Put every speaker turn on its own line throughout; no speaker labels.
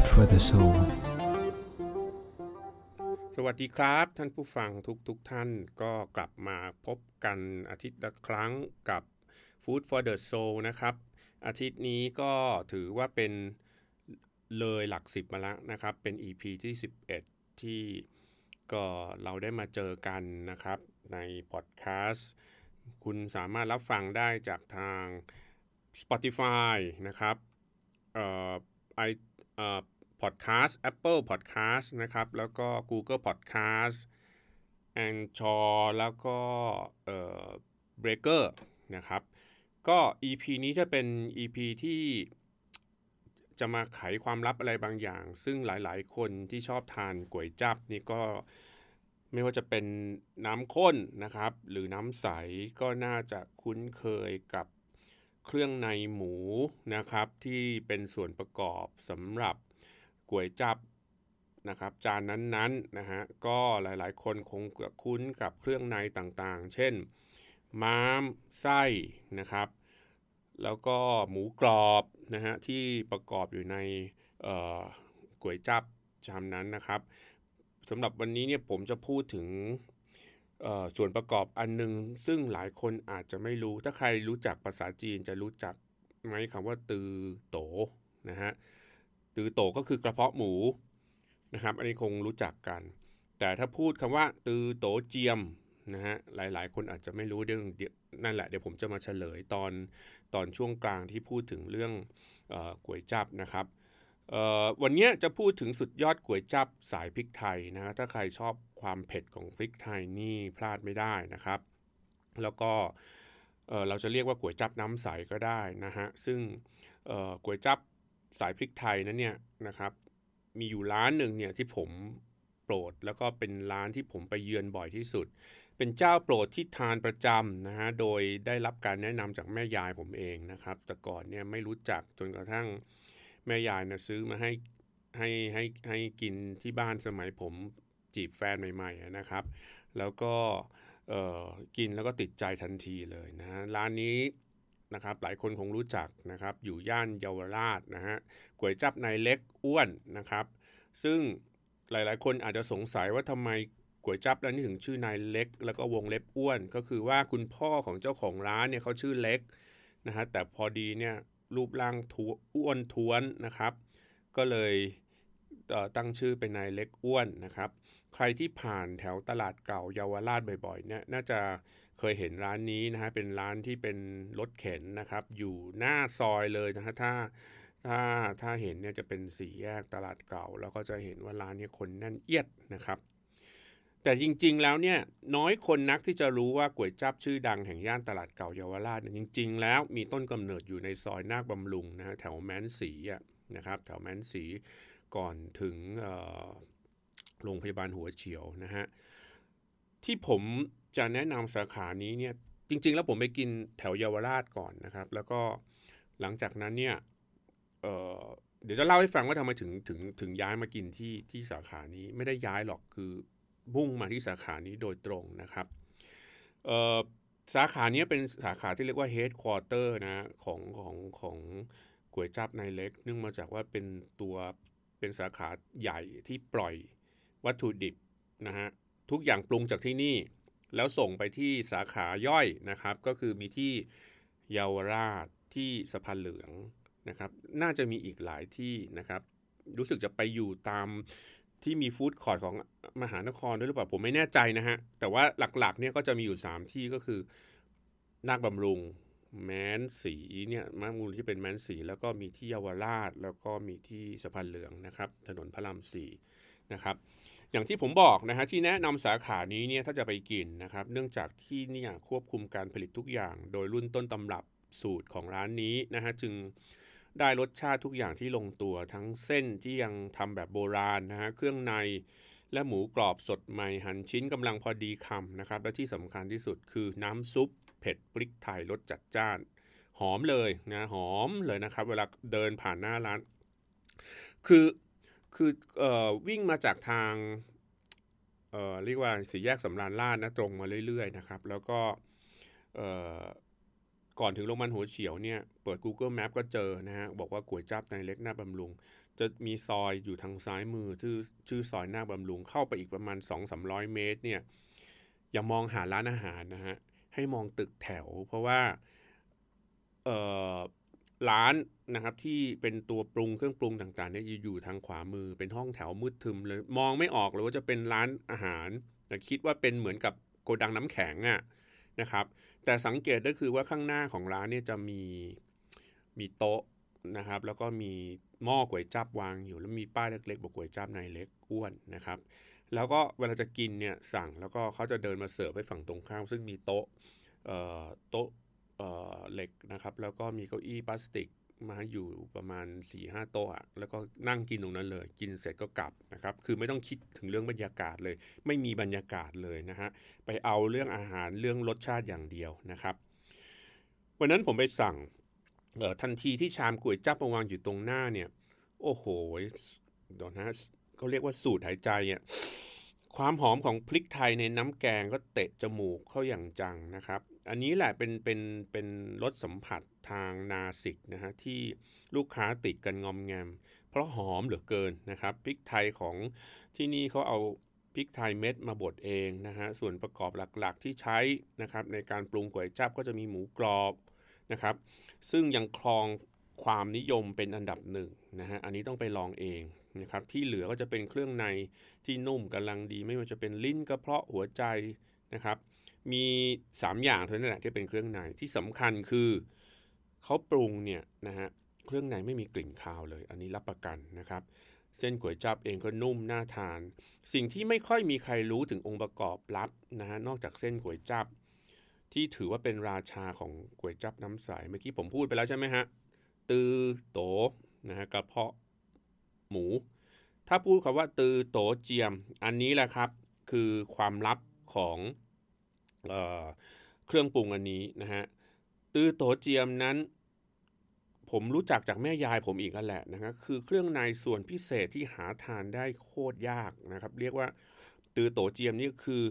food for the soul.
สวัสดีครับท่านผู้ฟังทุกทุกท่านก็กลับมาพบกันอาทิตย์ละครั้งกับ Food for the Soul นะครับ อาทิตย์นี้ก็ถือว่าเป็นเลยหลักสิบมาแล้วนะครับ เป็น EP ที่ 11 ที่ก็เราได้มาเจอกันนะครับ ในพอดแคสต์คุณสามารถรับฟังได้จากทาง Spotify นะครับเอ่อ ไอเอ่อ Podcast Apple Podcast นะครับ แล้วก็ Google Podcast a n c h o r แล้วก็เอ่อ Breaker นะครับ ก็ EP นี้จะเป็น EP ที่จะมาไขความลับอะไรบางอย่าง ซึ่งหลายๆ คนที่ชอบทานก๋วยจับนี่ก็ไม่ว่าจะเป็นน้ำข้นนะครับ หรือน้ำใสก็น่าจะคุ้นเคยกับ เครื่องในหมูนะครับ ที่เป็นส่วนประกอบสำหรับก๋วยจับนะครับจานนั้นๆนนะฮะก็หลายๆ คนคงคุ้นกับเครื่องในต่างๆ เช่น ม้ามไส้นะครับ แล้วก็หมูกรอบนะฮะที่ประกอบอยู่ในก๋วยจับชามนั้นนะครับสำหรับวันนี้เนี่ยผมจะพูดถึง ส่วนประกอบอันนึง ซึ่งหลายคนอาจจะไม่รู้ ถ้าใครรู้จักภาษาจีนจะรู้จักไหมคำว่าตือโตนะฮะตือโตก็คือกระเพาะหมูนะครับ อันนี้คงรู้จักกัน แต่ถ้าพูดคำว่า ตือโตเจียมนะฮะหลายๆ คนอาจจะไม่รู้เรื่องนั่นแหละเดี๋ยวผมจะมาเฉลยตอนตอนช่วงกลางที่พูดถึงเรื่องก๋วยจับนะครับวันนี้จะพูดถึงสุดยอดก๋วยจับสายพริกไทยนะฮะถ้าใครชอบ ความเผ็ดของพริกไทยนี่พลาดไม่ได้นะครับ แล้วก็เราจะเรียกว่าก๋วยจับน้ำใสก็ได้นะฮะ ซึ่งก๋วยจับสายพริกไทยนั้นเนี่ยนะครับ มีอยู่ร้านหนึ่งเนี่ยที่ผมโปรดแล้วก็เป็นร้านที่ผมไปเยือนบ่อยที่สุด เป็นเจ้าโปรดที่ทานประจำนะฮะ โดยได้รับการแนะนำจากแม่ยายผมเองนะครับ แต่ก่อนเนี่ยไม่รู้จักจนกระทั่งแม่ยายนะซื้อมาให้ให้ให้ให้กินที่บ้านสมัยผม จีบแฟนใหม่ๆนะครับ แล้วก็กินแล้วก็ติดใจทันทีเลยนะร้านนี้นะครับหลายคนคงรู้จักนะครับอยู่ย่านเยาวราชนะฮะก๋วยจับนายเล็กอ้วนนะครับ ซึ่งหลายๆ คนอาจจะสงสัยว่าทำไมก๋วยจับร้านนี้ถึงชื่อนายเล็ก แล้วก็วงเล็บอ้วน ก็คือว่าคุณพ่อของเจ้าของร้านเนี่ยเขาชื่อเล็กนะฮะแต่พอดีเนี่ยรูปร่างทอ้วนท้วนนะครับ ก็เลยตั้งชื่อเป็นนายเล็กอ้วนนะครับ ใครที่ผ่านแถวตลาดเก่าเยาวราชบ่อยๆเนี่ยน่าจะเคยเห็นร้านนี้นะฮะเป็นร้านที่เป็นรถเข็นนะครับ อยู่หน้าซอยเลยนะฮะถ้าถ้าถ้าเห็นเนี่ยจะเป็นสี่แยกตลาดเก่า แล้วก็จะเห็นว่าร้านนี้คนแน่นเอียดนะครับ แต่จริงๆแล้วเนี่ยน้อยคนนักที่จะรู้ว่าก๋วยจับชื่อดังแห่งย่านตลาดเก่าเยาวราชเนี่ยจริง ๆ แล้วมีต้นกำเนิดอยู่ในซอยนาคบำรุงนะฮะแถวแมนสีอะนะครับแถวแมนสีก่อนถึง โรงพยาบาลหัวเฉียวนะฮะที่ผมจะแนะนำสาขานี้เนี่ยจริง ๆ แล้วผมไปกินแถวเยาวราชก่อนนะครับ แล้วก็หลังจากนั้นเนี่ยเเดี๋ยวจะเล่าให้ฟังว่าทำไมถึงถึงถึงย้ายมากินที่ที่สาขานี้ไม่ได้ย้ายหรอกคือมุ่งมาที่สาขานี้โดยตรงนะครับสาขานี้เป็นสาขาที่เรียกว่า headquarter นะของของของก๋วยจับนายเล็ก เนื่องมาจากว่าเป็นตัวเป็นสาขาใหญ่ที่ปล่อย วัตถุดิบนะฮะทุกอย่างปรุงจากที่นี่ แล้วส่งไปที่สาขาย่อยนะครับ ก็คือมีที่เยาวราชที่สะพานเหลืองนะครับ น่าจะมีอีกหลายที่นะครับ รู้สึกจะไปอยู่ตามที่มีฟู้ดคอร์ทของมหานครด้วยหรือเปล่าผมไม่แน่ใจนะฮะ แต่ว่าหลักๆเนี่ยก็จะมีอยู่ 3 ที่ก็คือนาคบำรุงแมนสีเนี่ยมามูลที่เป็นแมนสีแล้วก็มีที่เยาวราช แล้วก็มีที่สะพานเหลืองนะครับ ถนนพระรามสี่นะครับ อย่างที่ผมบอกนะฮะที่แนะนำสาขานี้เนี่ยถ้าจะไปกินนะครับ เนื่องจากที่เนี่ยควบคุมการผลิตทุกอย่าง โดยรุ่นต้นตำรับสูตรของร้านนี้นะฮะจึงได้รสชาติทุกอย่างที่ลงตัวทั้งเส้นที่ยังทำแบบโบราณนะฮะเครื่องในและหมูกรอบสดใหม่หั่นชิ้นกำลังพอดีคำนะครับ และที่สำคัญที่สุดคือน้ำซุปเผ็ดพริกไทยรสจัดจ้าน หอมเลยนะหอมเลยนะครับ เวลาเดินผ่านหน้าร้าน คือ คือเอ่อวิ่งมาจากทางเอ่อเรียกว่าสี่แยกสำราญราชนะตรงมาเรื่อยๆนะครับ แล้วก็เอ่อก่อนถึงโรงพยาบาลหัวเฉียวเนี่ยเปิด Google Map ก็เจอนะฮะบอกว่าก๋วยจับในเล็กหน้าบำรุง จะมีซอยอยู่ทางซ้ายมือชื่อชื่อซอยหน้าบำรุง เข้าไปอีกประมาณ 2-300 เมตรเนี่ยอย่ามองหาร้านอาหารนะฮะให้มองตึกแถว เพราะว่าเอ่อ ร้านนะครับที่เป็นตัวปรุงเครื่องปรุงต่างๆเนี่ยอยู่ทางขวามือเป็นห้องแถวมืดทึมเลยมองไม่ออกเลยว่าจะเป็นร้านอาหารแต่คิดว่าเป็นเหมือนกับโกดังน้ำแข็งอะนะครับ แต่สังเกตก็คือว่าข้างหน้าของร้านเนี่ยจะมีมีโต๊ะนะครับ แล้วก็มีหม้อก๋วยจับวางอยู่ แล้วมีป้ายเล็กๆบอกก๋วยจับนายเล็กอ้วนนะครับ แล้วก็เวลาจะกินเนี่ยสั่งแล้วก็เขาจะเดินมาเสิร์ฟไปฝั่งตรงข้าม ซึ่งมีโต๊ะโต๊ะ เหล็กนะครับ แล้วก็มีเก้าอี้พลาสติกมาอยู่ประมาณ4ี่ห้าโต๊ะแล้วก็นั่งกินตรงนั้นเลย กินเสร็จก็กลับนะครับ คือไม่ต้องคิดถึงเรื่องบรรยากาศเลย ไม่มีบรรยากาศเลยนะฮะ ไปเอาเรื่องอาหารเรื่องรสชาติอย่างเดียวนะครับ วันนั้นผมไปสั่งทันทีที่ชามก๋วยจับมาวางอยู่ตรงหน้าเนี่ย โอ้โหเดี๋ยวนะเขาเรียกว่าสูตรหายใจอะความหอมของพริกไทยในน้ำแกงก็เตะจมูกเข้าอย่างจังนะครับ อันนี้แหละเป็นเป็นเป็นรสสัมผัสทางนาสิกนะฮะที่ลูกค้าติดกันงอมแงม เพราะหอมเหลือเกินนะครับพริกไทยของที่นี่เขาเอาพริกไทยเม็ดมาบดเองนะฮะส่วนประกอบหลักๆที่ใช้นะครับในการปรุงก๋วยจั๊บก็จะมีหมูกรอบนะครับ ซึ่งยังครองความนิยมเป็นอันดับหนึ่งนะฮะ อันนี้ต้องไปลองเองนะครับ ที่เหลือก็จะเป็นเครื่องในที่นุ่มกำลังดี ไม่ว่าจะเป็นลิ้นกระเพาะหัวใจนะครับ มี 3 อย่างเท่านั้นแหละที่เป็นเครื่องในที่สำคัญคือเขาปรุงเนี่ยนะฮะเครื่องในไม่มีกลิ่นคาวเลย อันนี้รับประกันนะครับ เส้นก๋วยจับเองก็นุ่มน่าทาน สิ่งที่ไม่ค่อยมีใครรู้ถึงองค์ประกอบลับนะฮะนอกจากเส้นก๋วยจับที่ถือว่าเป็นราชาของก๋วยจับน้ำใสเมื่อกี้ผมพูดไปแล้วใช่ไหมฮะตือโตนะฮะกระเพาะหมู ถ้าพูดคำว่าตือโตเจียม อันนี้แหละครับ คือความลับของ เเครื่องปรุงอันนี้นะฮะตือโตเจียมนั้น ผมรู้จักจากแม่ยายผมอีกอันแหละนะครับคือเครื่องในส่วนพิเศษที่หาทานได้โคตรยากนะครับ เรียกว่าตือโตเจียมนี่คือ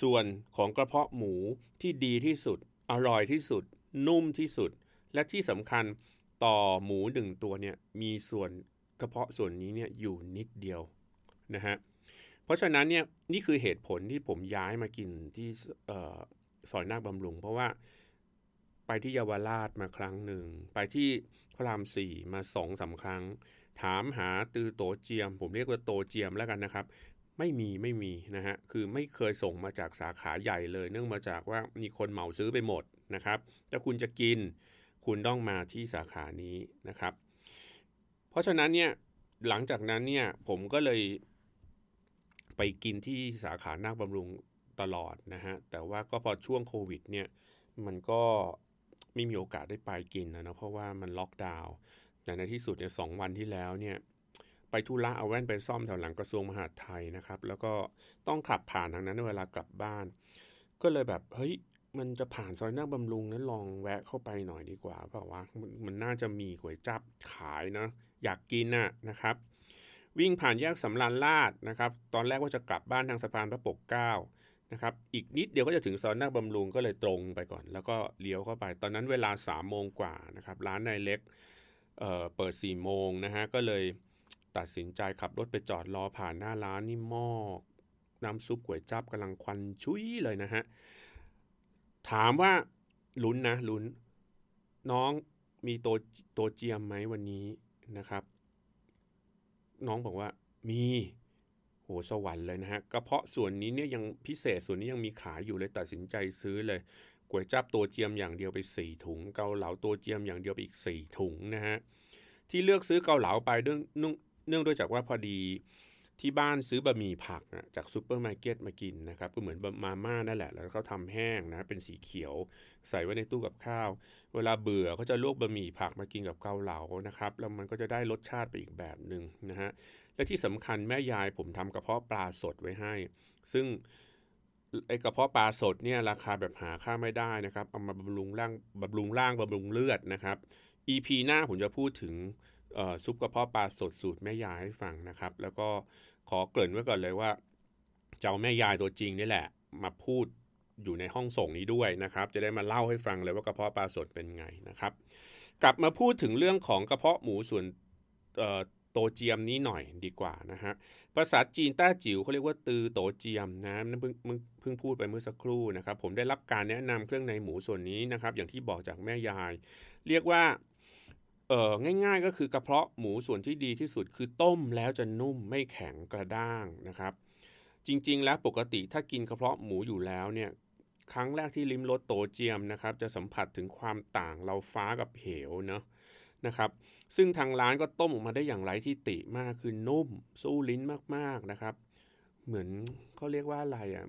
ส่วนของกระเพาะหมูที่ดีที่สุด อร่อยที่สุด นุ่มที่สุด และที่สำคัญต่อหมูหนึ่งตัวเนี่ยมีส่วนกระเพาะส่วนนี้เนี่ยอยู่นิดเดียวนะฮะ เพราะฉะนั้นเนี่ยนี่คือเหตุผลที่ผมย้ายมากินที่ซอยนาคบำรุง เพราะว่าไปที่เยาวราชมาครั้งหนึ่ง ไปที่พระรามสี่มาสองสาครั้ง ถามหาตือโตเจียม ผมเรียกว่าโตเจียมแล้วกันนะครับ ไม่มีไม่มีนะฮะคือไม่เคยส่งมาจากสาขาใหญ่เลย เนื่องมาจากว่ามีคนเหมาซื้อไปหมดนะครับถ้าคุณจะกินคุณต้องมาที่สาขานี้นะครับ เพราะฉะนั้นเนี่ยหลังจากนั้นเนี่ยผมก็เลย ไปกินที่สาขานาคบำรุงตลอดนะฮะ แต่ว่าก็พอช่วงโควิดเนี่ยมันก็ไม่มีโอกาสได้ไปกินนะนะเพราะว่ามันล็อกดาวน์แต่ในที่สุดเนี่ยสวันที่แล้วเนี่ยไปทุระเอาแว่นไปซ่อมแถวหลังกระทรวงมหาดไทยนะครับ แล้วก็ต้องขับผ่านทางนั้นเวลากลับบ้าน ก็เลยแบบเฮ้ยมันจะผ่านซอยนาคบำรุงนั้นลองแวะเข้าไปหน่อยดีกว่าเพราะว่ามันมันน่าจะมีก๋วยจับขายนะอยากกินน่ะนะครับ วิ่งผ่านแยกสำรานลาดนะครับ ตอนแรกว่าจะกลับบ้านทางสะพานพระปกเก้านะครับ อีกนิดเดียวก็จะถึงซอยนาคบำรุงก็เลยตรงไปก่อน แล้วก็เลี้ยวเข้าไป ตอนนั้นเวลา3ามโมงกว่านะครับ ร้านนายเล็กเเปิด4ี่โมงนะฮะ ก็เลยตัดสินใจขับรถไปจอดรอผ่านหน้าร้านนี่หม้อน้ำซุปก๋วยจับกำลังควันชุยเลยนะฮะ ถามว่าลุ้นนะลุ้น น้องมีตัวตัวเจียมไหมวันนี้นะครับ น้องบอกว่ามีโหสวรรค์เลยนะฮะกระเพาะส่วนนี้เนี่ยยังพิเศษส่วนนี้ยังมีขายอยู่เลยตัดสินใจซื้อเลยก๋วยจับตัวเจียมอย่างเดียวไป4ถุงเกาเหลาตัวเจียมอย่างเดียวไปอีก4ถุงนะฮะที่เลือกซื้อเกาเหลาไปเนื่องเนื่องด้วยจากว่าพอดี ที่บ้านซื้อบะหมี่ผักนะจากซูเปอร์มาร์เก็ตมากินนะครับก็เหมือนมาม่านั่นแหละ แล้วเขาทำแห้งนะเป็นสีเขียว ใส่ไว้ในตู้กับข้าว เวลาเบื่อก็จะลวกบะหมี่ผักมากินกับเกาเหลานะครับแล้วมันก็จะได้รสชาติไปอีกแบบหนึ่งนะฮะและที่สำคัญแม่ยายผมทำกระเพาะปลาสดไว้ให้ ซึ่งไอ้กระเพาะปลาสดเนี่ยราคาแบบหาค่าไม่ได้นะครับเอามาบำรุงร่างบำรุงร่างบำรุงเลือดนะครับ EP หน้าผมจะพูดถึง ซุปกระเพาะปลาสดสูตรแม่ยายให้ฟังนะครับ แล้วก็ขอเกริ่นไว้ก่อนเลยว่าเจ้าแม่ยายตัวจริงนี่แหละ มาพูดอยู่ในห้องส่งนี้ด้วยนะครับ จะได้มาเล่าให้ฟังเลยว่ากระเพาะปลาสดเป็นไงนะครับ กลับมาพูดถึงเรื่องของกระเพาะหมูส่วนโตเจียมนี้หน่อยดีกว่านะฮะภาษาจีนต้าจิ๋วเขาเรียกว่าตือโตเจียมนะนั่นเพิ่งเพิ่งพูดไปเมื่อสักครู่นะครับ ผมได้รับการแนะนำเครื่องในหมูส่วนนี้นะครับ อย่างที่บอกจากแม่ยาย เรียกว่า เออง่ายๆก็คือกระเพาะหมูส่วนที่ดีที่สุดคือต้มแล้วจะนุ่มไม่แข็งกระด้างนะครับ จริงๆ แล้วปกติถ้ากินกระเพาะหมูอยู่แล้วเนี่ยครั้งแรกที่ลิ้มรสโตเจียมนะครับ จะสัมผัสถึงความต่างเราฟ้ากับเหวเนาะนะครับ ซึ่งทางร้านก็ต้มออกมาได้อย่างไร้ที่ติมากคือนุ่ม สู้ลิ้นมากๆนะครับ เหมือนเขาเรียกว่าอะไรอะ่ะ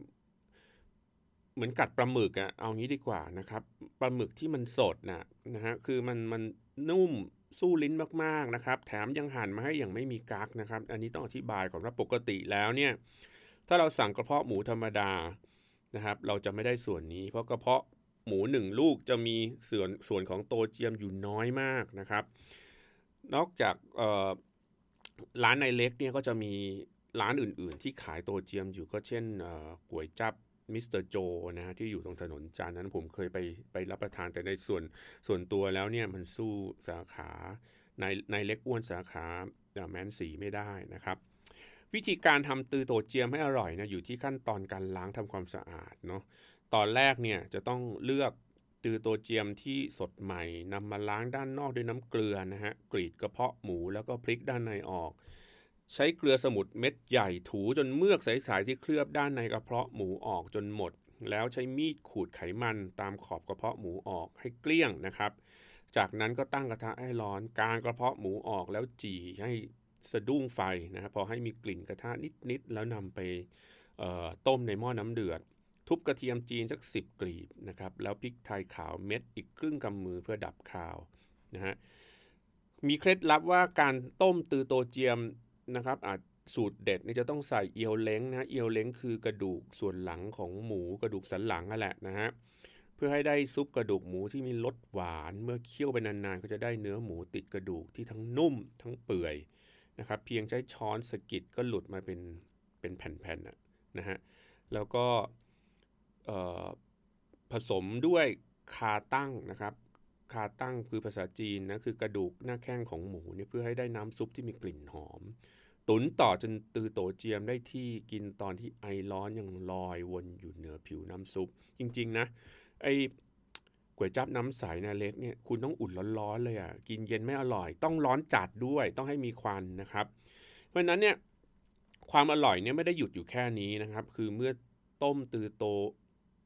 เหมือนกัดปลาหมึกอะ่ะเอางี้ดีกว่านะครับปลาหมึกที่มันสดนะนะฮะคือมันมัน นุ่มสู้ลิ้นมากๆนะครับ แถมยังหั่นมาให้อย่างไม่มีกักนะครับ อันนี้ต้องอธิบายก่อนว่าปกติแล้วเนี่ย ถ้าเราสั่งกระเพาะหมูธรรมดานะครับ เราจะไม่ได้ส่วนนี้ เพราะกระเพาะหมูหนึ่งลูกจะมีส่วนส่วนของโตเจียมอยู่น้อยมากนะครับ นอกจากร้านในเล็กเนี่ยก็จะมีร้านอื่น ๆ ที่ขายโตเจียมอยู่ก็เช่นก๋วยจับ มิสเตอร์โจนะฮะที่อยู่ตรงถนนจานนั้นผมเคยไปไปรับประทานแต่ในส่วนส่วนตัวแล้วเนี่ยมันสู้สาขาในในเล็กอ้วนสาขาแมนสีไม่ได้นะครับ วิธีการทำตือโตเจียมให้อร่อยนะอยู่ที่ขั้นตอนการล้างทำความสะอาดเนาะตอนแรกเนี่ยจะต้องเลือกตือโตเจียมที่สดใหม่นำมาล้างด้านนอกด้วยน้ำเกลือนะฮะกรีดกระเพาะหมูแล้วก็พลิกด้านในออก ใช้เกลือสมุนเม็ดใหญ่ถูจนเมือกใสๆที่เคลือบด้านในกระเพาะหมูออกจนหมด แล้วใช้มีดขูดไขมันตามขอบกระเพาะหมูออกให้เกลี้ยงนะครับ จากนั้นก็ตั้งกระทะให้ร้อนการกระเพาะหมูออกแล้วจี่ให้สะดุ้งไฟนะครับพอให้มีกลิ่นกระทะนิดๆแล้วนำไปต้มในหม้อน้ำเดือด ทุบกระเทียมจีนสักสิบกลีบนะครับแล้วพริกไทยขาวเม็ดอีกครึ่งกำมือเพื่อดับคาวนะฮะมีเคล็ดลับว่าการต้มตือโตเจียม นะครับอาจสูตรเด็ดนี่จะต้องใส่เอียวเล้งนะเอียวเล้งคือกระดูกส่วนหลังของหมูกระดูกสันหลังนั่นแหละนะฮะเพื่อให้ได้ซุปกระดูกหมูที่มีรสหวาน เมื่อเคี่ยวไปนานๆ ก็จะได้เนื้อหมูติดกระดูกที่ทั้งนุ่มทั้งเปื่อยนะครับเพียงใช้ช้อนสกิดก็หลุดมาเป็นเป็นแผ่นๆนะฮะแล้วก็ผสมด้วยคาตั้งนะครับคาตั้งคือภาษาจีนนะคือกระดูกหน้าแข้งของหมูเนี่ยเพื่อให้ได้น้ำซุปที่มีกลิ่นหอม ตุนต่อจนตือโตเจียมได้ที่กินตอนที่ไอร้อนยังลอยวนอยู่เหนือผิวน้ำซุป จริง ๆ นะ ไอก๋วยจับน้ำใสนะเล็กเนี่ยคุณต้องอุ่นร้อนๆเลยอะ่ะกินเย็นไม่อร่อย ต้องร้อนจัดด้วยต้องให้มีควันนะครับ เพราะนั้นเนี่ยความอร่อยเนี่ยไม่ได้หยุดอยู่แค่นี้นะครับ คือเมื่อต้มตือโต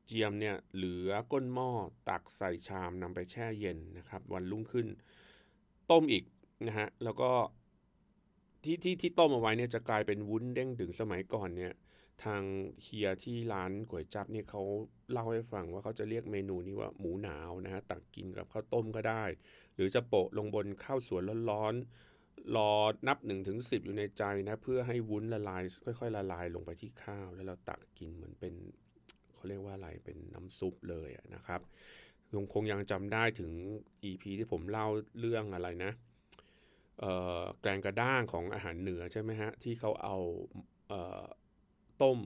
เจียมเนี่ยเหลือก้นหม้อตักใส่ชามนำไปแช่เย็นนะครับ วันรุ่งขึ้น ต้มอีกนะฮะแล้วก็ ที่ที่ที่ต้มเอาไว้เนี่ยจะกลายเป็นวุ้นเด้งถึงสมัยก่อนเนี่ย ทางเฮียที่ร้านก๋วยจับเนี่ยเขาเล่าให้ฟังว่าเขาจะเรียกเมนูนี้ว่าหมูหนาวนะฮะตักกินกับข้าวต้มก็ได้ หรือจะโปะลงบนข้าวสวนร้อนๆรอนับ1นถึงสิอยู่ในใจนะ เพื่อให้วุ้นละลาย ค่อย ๆ ละลายลงไปที่ข้าว แล้วเราตักกินเหมือนเป็นเขาเรียกว่าอะไรเป็นน้ำซุปเลยนะครับคงคงยังจำได้ถึง EP ที่ผมเล่าเรื่องอะไรนะ แกงกระด้างของอาหารเหนือใช่ไหมฮะ ที่เขาเอาต้ม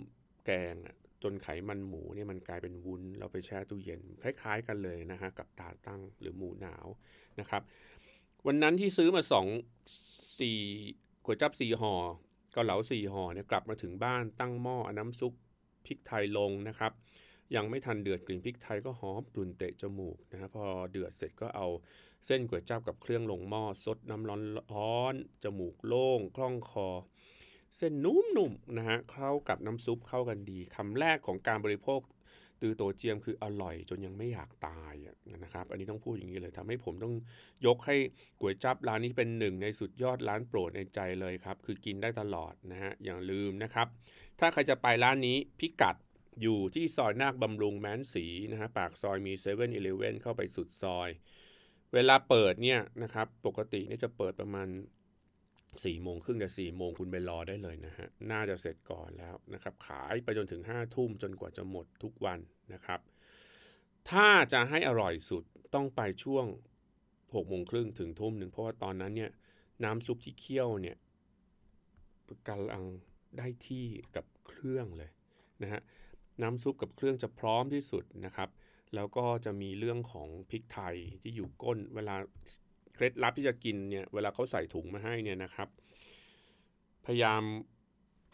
แกงจนไขมันหมูเนี่ยมันกลายเป็นวุ้นเราไปแช่ตู้เย็น คล้ายๆกันเลยนะฮะ กับตาตั้งหรือหมูหนาวนะครับ วันนั้นที่ซื้อมาสองสี่ก๋วยจับสี่ห่อเกาเหลาสี่ห่อเนี่ยกลับมาถึงบ้านตั้งหม้อน้ำซุปพริกไทยลงนะครับ ยังไม่ทันเดือดกลิ่นพริกไทยก็หอมกลุ่นเตะจมูกนะครับพอเดือดเสร็จก็เอา เส้นก๋วยจั๊บกับเครื่องลงหม้อซดน้ำร้อนร้อน จมูกโล่ง คล่องคอ เส้นนุ่มๆนะฮะเข้ากับน้ำซุปเข้ากันดีคำแรกของการบริโภคตือโตเจียมคืออร่อยจนยังไม่อยากตายนะครับ อันนี้ต้องพูดอย่างนี้เลยทำให้ผมต้องยกให้ก๋วยจั๊บร้านนี้เป็นหนึ่งในสุดยอดร้านโปรดในใจเลยครับ คือกินได้ตลอดนะฮะอย่าลืมนะครับ ถ้าใครจะไปร้านนี้พิกัดอยู่ที่ซอยนาคบำรุงแม้นสีนะฮะปากซอยมี7 e เ e ่ e อเข้าไปสุดซอย เวลาเปิดเนี่ยนะครับปกตินี่จะเปิดประมาณสี่โมงครึ่งแต่สี่โมงคุณไปรอได้เลยนะฮะน่าจะเสร็จก่อนแล้วนะครับขายไปจนถึงห้าทุ่มจนกว่าจะหมดทุกวันนะครับ ถ้าจะให้อร่อยสุดต้องไปช่วงหกโมงครึ่งถึงทุ่มหนึ่งเพราะว่าตอนนั้นเนี่ยน้ำซุปที่เคี่ยวเนี่ยกำลังได้ที่กับเครื่องเลยนะฮะน้ำซุปกับเครื่องจะพร้อมที่สุดนะครับ แล้วก็จะมีเรื่องของพริกไทยที่อยู่ก้น เวลาเคล็ดลับที่จะกินเนี่ยเวลาเขาใส่ถุงมาให้เนี่ยนะครับ พยายาม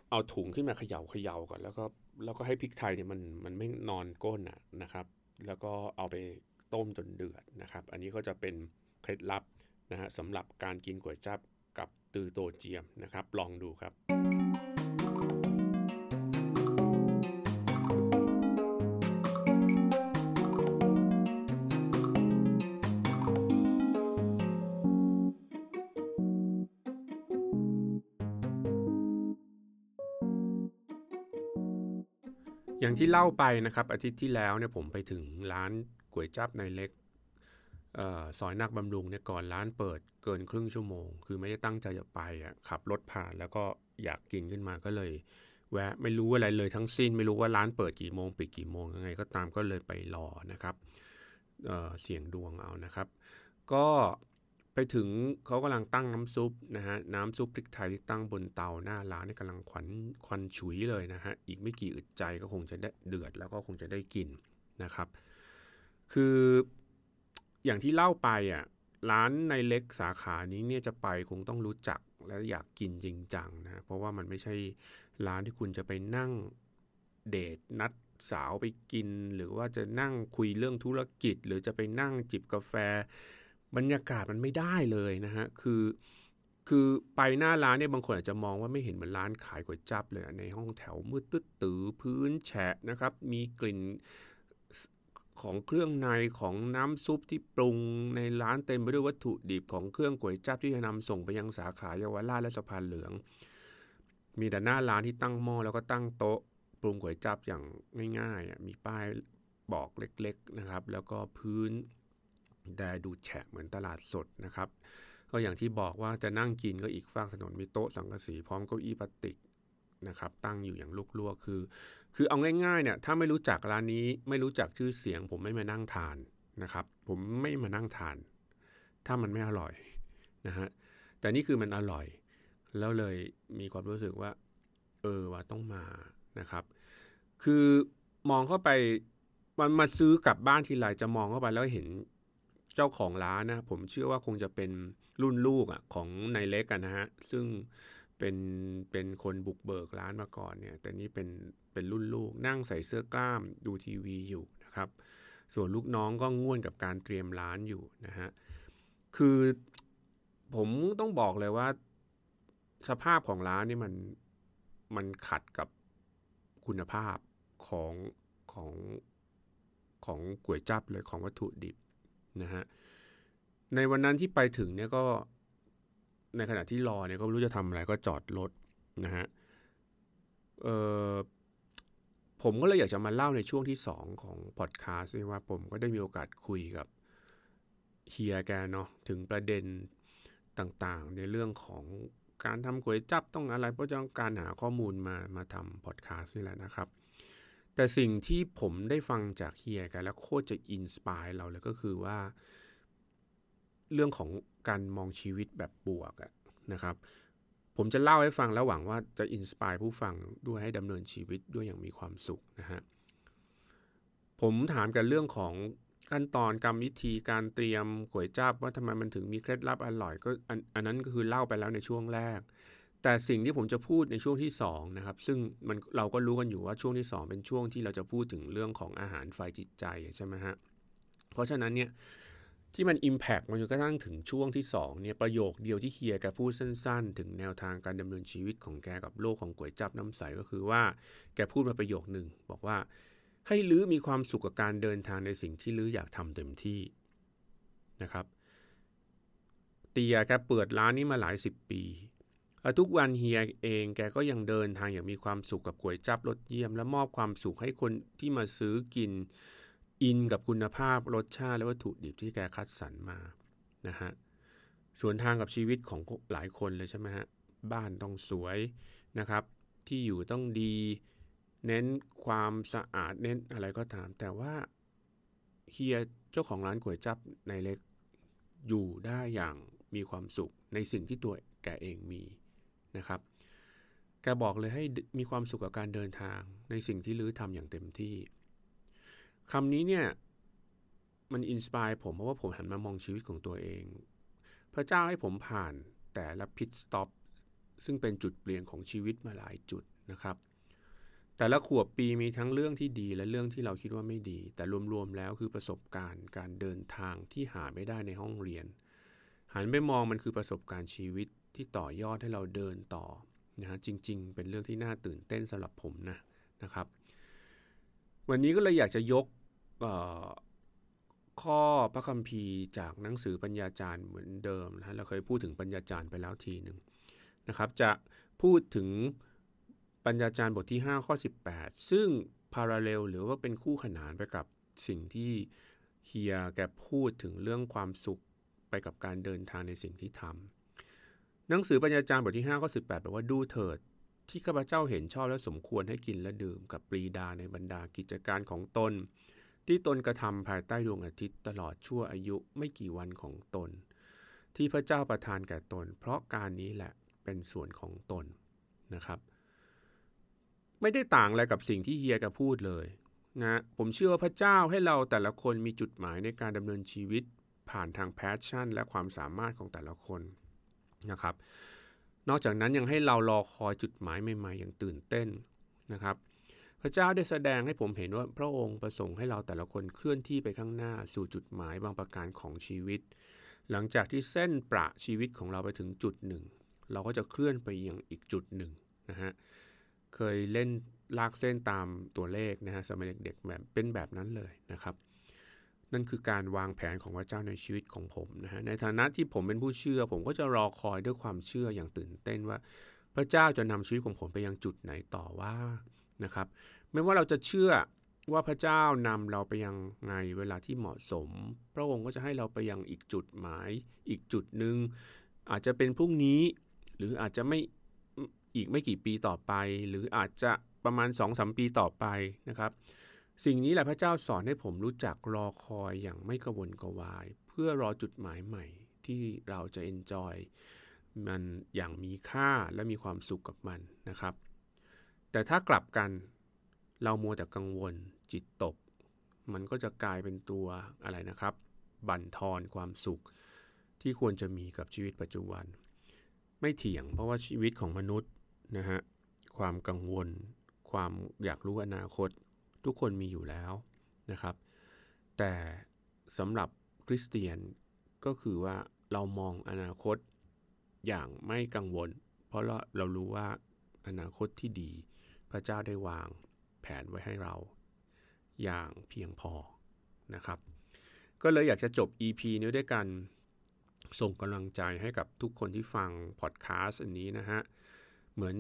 เอาถุงขึ้นมาเขย่าเขย่าก่อน แล้วก็แล้วก็ให้พริกไทยเนี่ยมันมันไม่นอนก้นอะนะครับ แล้วก็เอาไปต้มจนเดือดนะครับ อันนี้ก็จะเป็นเคล็ดลับนะฮะสำหรับการกินก๋วยจั๊บกับตือโตเจียมนะครับ ลองดูครับ อย่างที่เล่าไปนะครับ อาทิตย์ที่แล้วเนี่ยผมไปถึงร้านก๋วยจั๊บในเล็กออซอยนักบำรุงเนี่ยก่อนร้านเปิดเกินครึ่งชั่วโมง คือไม่ได้ตั้งใจจะไปอะขับรถผ่านแล้วก็อยากกินขึ้นมาก็เลย แวะไม่รู้อะไรเลยทั้งสิ้น ไม่รู้ว่าร้านเปิดกี่โมงปิดกี่โมงยังไง ก็ตามก็เลยไปรอนะครับเเสียงดวงเอานะครับ ก็ ไปถึงเขากำลังตั้งน้ำซุปนะฮะน้ำซุปพริกไทยที่ตั้งบนเตาหน้าร้านนี่กำลังควันควันฉุยเลยนะฮะอีกไม่กี่อึดใจก็คงจะได้เดือดแล้วก็คงจะได้กินนะครับ คืออย่างที่เล่าไปอะร้านในเล็กสาขานี้เนี่ยจะไปคงต้องรู้จักและอยากกินจริงจังนะเพราะว่ามันไม่ใช่ร้านที่คุณจะไปนั่งเดทนัดสาวไปกิน หรือว่าจะนั่งคุยเรื่องธุรกิจ หรือจะไปนั่งจิบกาแฟ บรรยากาศมันไม่ได้เลยนะฮะคือคือไปหน้าร้านเนี่ยบางคนอาจจะมองว่าไม่เห็นเหมือนร้านขายก๋วยจั๊บเลยในห้องแถวมืดตึ๊ดตือพื้นแฉะนะครับ มีกลิ่นของเครื่องในของน้ำซุปที่ปรุงในร้านเต็มไปด้วยวัตถุดิบของเครื่องก๋วยจั๊บที่จะนำส่งไปยังสาขาเยาวราชและสะพานเหลือง มีแต่หน้าร้านที่ตั้งหม้อแล้วก็ตั้งโต๊ะปรุงก๋วยจั๊บอย่างง่ายๆมีป้ายบอกเล็กๆนะครับ แล้วก็พื้น แต่ดูแฉะเหมือนตลาดสดนะครับ ก็อย่างที่บอกว่าจะนั่งกินก็อีกฝากถนนมีโต๊ะสังกะสีพร้อมเก้าอี้พลาสติกนะครับตั้งอยู่อย่างลุกลัวคือ คือเอาง่ายๆเนี่ยถ้าไม่รู้จักร้านนี้ไม่รู้จักชื่อเสียง ผมไม่มานั่งทานนะครับ ผมไม่มานั่งทาน ถ้ามันไม่อร่อยนะฮะแต่นี่คือมันอร่อย แล้วเลยมีความรู้สึกว่า เออว่าต้องมานะครับ คือมองเข้าไปมันมาซื้อกลับบ้านทีไรจะมองเข้าไปแล้วเห็น เจ้าของร้านนะผมเชื่อว่าคงจะเป็นรุ่นลูกอะของนายเล็กกันนะฮะซึ่งเป็นเป็นคนบุกเบิกร้านมาก่อนเนี่ยแต่นี่เป็นเป็นรุ่นลูกนั่งใส่เสื้อกล้ามดูทีวีอยู่นะครับ ส่วนลูกน้องก็ง่วนกับการเตรียมร้านอยู่นะฮะคือผมต้องบอกเลยว่า สภาพของร้านนี่มันมันขัดกับคุณภาพของของของก๋วยจับเลยของวัตถุดิบ นะฮะในวันนั้นที่ไปถึงเนี่ยก็ในขณะที่รอเนี่ยก็ไม่รู้จะทำอะไรก็จอดรถนะฮะเออผมก็เลยอยากจะมาเล่าในช่วงที่สองของพอดคาสต์ว่าผมก็ได้มีโอกาสคุยกับเฮียแกเนาะถึงประเด็นต่างๆ ในเรื่องของการทำก๋วยจั๊บต้องอะไรเพราะต้องการหาข้อมูลมามาทำพอดคาสต์นี่แหละนะครับ แต่สิ่งที่ผมได้ฟังจากเฮียแกแล้วโคตรจะ inspire เราเลยก็คือว่า เรื่องของการมองชีวิตแบบบวกนะครับ ผมจะเล่าให้ฟังแล้วหวังว่าจะ inspire ผู้ฟังด้วยให้ดำเนินชีวิตด้วยอย่างมีความสุขนะฮะผมถามกันเรื่องของขั้นตอนกรรมวิธีการเตรียมก๋วยจับว่าทำไมมันถึงมีเคล็ดลับอร่อยก็อันอันนั้นก็คือเล่าไปแล้วในช่วงแรก แต่สิ่งที่ผมจะพูดในช่วงที่2นะครับซึ่งมันเราก็รู้กันอยู่ว่าช่วงที่ 2 เป็นช่วงที่เราจะพูดถึงเรื่องของอาหารไฟจิตใจใช่ไหมฮะเพราะฉะนั้นเนี่ยที่มัน Impact มันจนกระทั่งถึงช่วงที่2เนี่ยประโยคเดียวที่เฮียแกพูดสั้น ๆ ถึงแนวทางการดำเนินชีวิตของแกกับโลกของก๋วยจับน้ำใสก็คือว่าแกพูดมาประโยคหนึ่งบอกว่าให้ลื้อมีความสุขกับการเดินทางในสิ่งที่ลื้ออยากทำเต็มที่นะครับเตียแกเปิดร้านนี้มาหลายสิบปี แล้วทุกวันเฮียเองแกก็ยังเดินทางอย่างมีความสุขกับก๋วยจับรสเยี่ยม และมอบความสุขให้คนที่มาซื้อกินอินกับคุณภาพรสชาติและวัตถุดิบที่แกคัดสรรมานะฮะสวนทางกับชีวิตของหลายคนเลยใช่ไหมฮะบ้านต้องสวยนะครับ ที่อยู่ต้องดี เน้นความสะอาดเน้นอะไรก็ตาม แต่ว่าเฮียเจ้าของร้านก๋วยจับในเล็กอยู่ได้อย่างมีความสุขในสิ่งที่ตัวแกเองมี นะครับ แกบอกเลยให้มีความสุขกับการเดินทางในสิ่งที่ลื้อทำอย่างเต็มที่คำนี้เนี่ยมันอินสปายผมเพราะว่าผมหันมามองชีวิตของตัวเอง พระเจ้าให้ผมผ่านแต่ละพิทสต็อปซึ่งเป็นจุดเปลี่ยนของชีวิตมาหลายจุดนะครับ แต่ละขวบปีมีทั้งเรื่องที่ดีและเรื่องที่เราคิดว่าไม่ดี แต่รวมๆแล้วคือประสบการณ์การเดินทางที่หาไม่ได้ในห้องเรียน หันไปมองมันคือประสบการณ์ชีวิต ที่ต่อยอดให้เราเดินต่อนะฮะจริง ๆ เป็นเรื่องที่น่าตื่นเต้นสำหรับผมนะนะครับ วันนี้ก็เลยอยากจะยกข้อพระคัมภีร์จากหนังสือปัญญาจารย์เหมือนเดิมนะเราเคยพูดถึงปัญญาจารย์ไปแล้วทีหนึ่งนะครับ จะพูดถึงปัญญาจารย์บทที่ 5 ข้อ 18 ซึ่งพาราเลลหรือว่าเป็นคู่ขนานไปกับสิ่งที่เฮียแกพูดถึงเรื่องความสุขไปกับการเดินทางในสิ่งที่ทำ หนังสือปัญญาจารย์บทที่5ข้อ18บอกว่าดูเถิด ที่ข้าพเจ้าเห็นชอบและสมควรให้กินและดื่มกับปรีดาในบรรดากิจการของตน ที่ตนกระทำภายใต้ดวงอาทิตย์ตลอดชั่วอายุไม่กี่วันของตน ที่พระเจ้าประทานแก่ตน เพราะการนี้แหละเป็นส่วนของตนนะครับ ไม่ได้ต่างอะไรกับสิ่งที่เฮียแกพูดเลยนะผมเชื่อว่าพระเจ้าให้เราแต่ละคนมีจุดหมายในการดำเนินชีวิต ผ่านทาง passion และความสามารถของแต่ละคน นะครับ นอกจากนั้นยังให้เรารอคอยจุดหมายใหม่ ๆ อย่างตื่นเต้นนะครับ พระเจ้าได้แสดงให้ผมเห็นว่าพระองค์ประสงค์ให้เราแต่ละคนเคลื่อนที่ไปข้างหน้าสู่จุดหมายบางประการของชีวิต หลังจากที่เส้นประชีวิตของเราไปถึงจุดหนึ่ง เราก็จะเคลื่อนไปยังอีกจุดหนึ่งนะฮะเคยเล่นลากเส้นตามตัวเลขนะฮะสมัยเด็กๆแบบเป็นแบบนั้นเลยนะครับ นั่นคือการวางแผนของพระเจ้าในชีวิตของผมนะฮะในฐานะที่ผมเป็นผู้เชื่อ ผมก็จะรอคอยด้วยความเชื่ออย่างตื่นเต้นว่า พระเจ้าจะนำชีวิตของผมไปยังจุดไหนต่อว่านะครับ ไม่ว่าเราจะเชื่อว่าพระเจ้านำเราไปยังไงเวลาที่เหมาะสม พระองค์ก็จะให้เราไปยังอีกจุดหมาย อีกจุดหนึ่งอาจจะเป็นพรุ่งนี้ หรืออาจจะไม่อีกไม่กี่ปีต่อไป หรืออาจจะประมาณ2อสปีต่อไปนะครับ สิ่งนี้แหละพระเจ้าสอนให้ผมรู้จักรอคอยอย่างไม่กระวนกระวาย เพื่อรอจุดหมายใหม่ ที่เราจะเอนจอยมันอย่างมีค่าและมีความสุขกับมันนะครับ แต่ถ้ากลับกันเรามัวแต่กังวลจิตตก มันก็จะกลายเป็นตัวอะไรนะครับ บั่นทอนความสุขที่ควรจะมีกับชีวิตปัจจุบัน ไม่เถียงเพราะว่าชีวิตของมนุษย์นะฮะความกังวล ความอยากรู้อนาคต ทุกคนมีอยู่แล้วนะครับ แต่สำหรับคริสเตียนก็คือว่าเรามองอนาคตอย่างไม่กังวล เพราะเราเรารู้ว่าอนาคตที่ดี พระเจ้าได้วางแผนไว้ให้เราอย่างเพียงพอนะครับ ก็เลยอยากจะจบ EP นี้ด้วยกันส่งกำลังใจให้กับทุกคนที่ฟังพอดแคสต์อันนี้นะฮะ เหมือน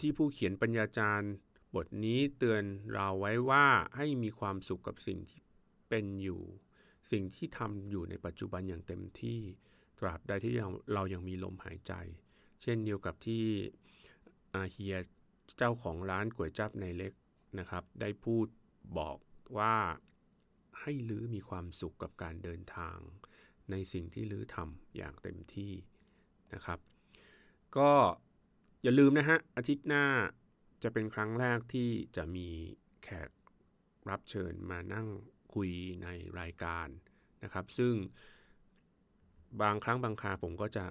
ที่ผู้เขียนปัญญาจารย์ บทนี้เตือนเราไว้ว่าให้มีความสุขกับสิ่งที่เป็นอยู่ สิ่งที่ทำอยู่ในปัจจุบันอย่างเต็มที่ ตราบใดที่เรายังมีลมหายใจ เช่นเดียวกับที่อาเฮียเจ้าของร้านก๋วยจับในเล็กนะครับ ได้พูดบอกว่าให้ลื้อมีความสุขกับการเดินทาง ในสิ่งที่ลื้อทำอย่างเต็มที่นะครับ ก็อย่าลืมนะฮะอาทิตย์หน้า จะเป็นครั้งแรกที่จะมีแขกรับเชิญมานั่งคุยในรายการนะครับ ซึ่งบางครั้งบางคาผมก็จะ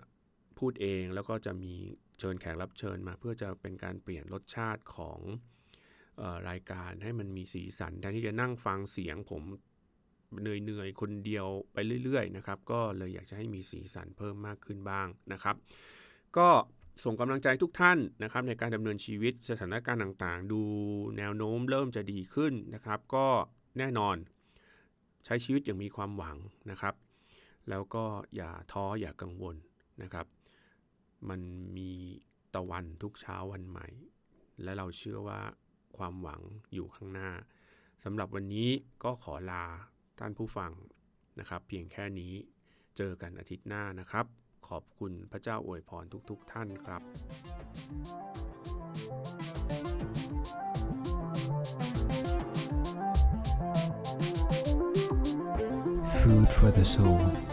พูดเองแล้วก็จะมีเชิญแขกรับเชิญมา เพื่อจะเป็นการเปลี่ยนรสชาติของออรายการให้มันมีสีสันแทนที่จะนั่งฟังเสียงผมเหนื่อยๆคนเดียวไปเรื่อยๆนะครับ ก็เลยอยากจะให้มีสีสันเพิ่มมากขึ้นบ้างนะครับ ก็ ส่งกำลังใจทุกท่านนะครับในการดำเนินชีวิตสถานการณ์ต่างๆ ดูแนวโน้มเริ่มจะดีขึ้นนะครับ ก็แน่นอนใช้ชีวิตอย่างมีความหวังนะครับ แล้วก็อย่าท้ออย่ากังวลนะครับ มันมีตะวันทุกเช้าวันใหม่ และเราเชื่อว่าความหวังอยู่ข้างหน้าสำหรับวันนี้ก็ขอลาท่านผู้ฟังนะครับ เพียงแค่นี้เจอกันอาทิตย์หน้านะครับ อบคุณพระเจ้าอวยพรทุกๆทท่านครับ Food for the soul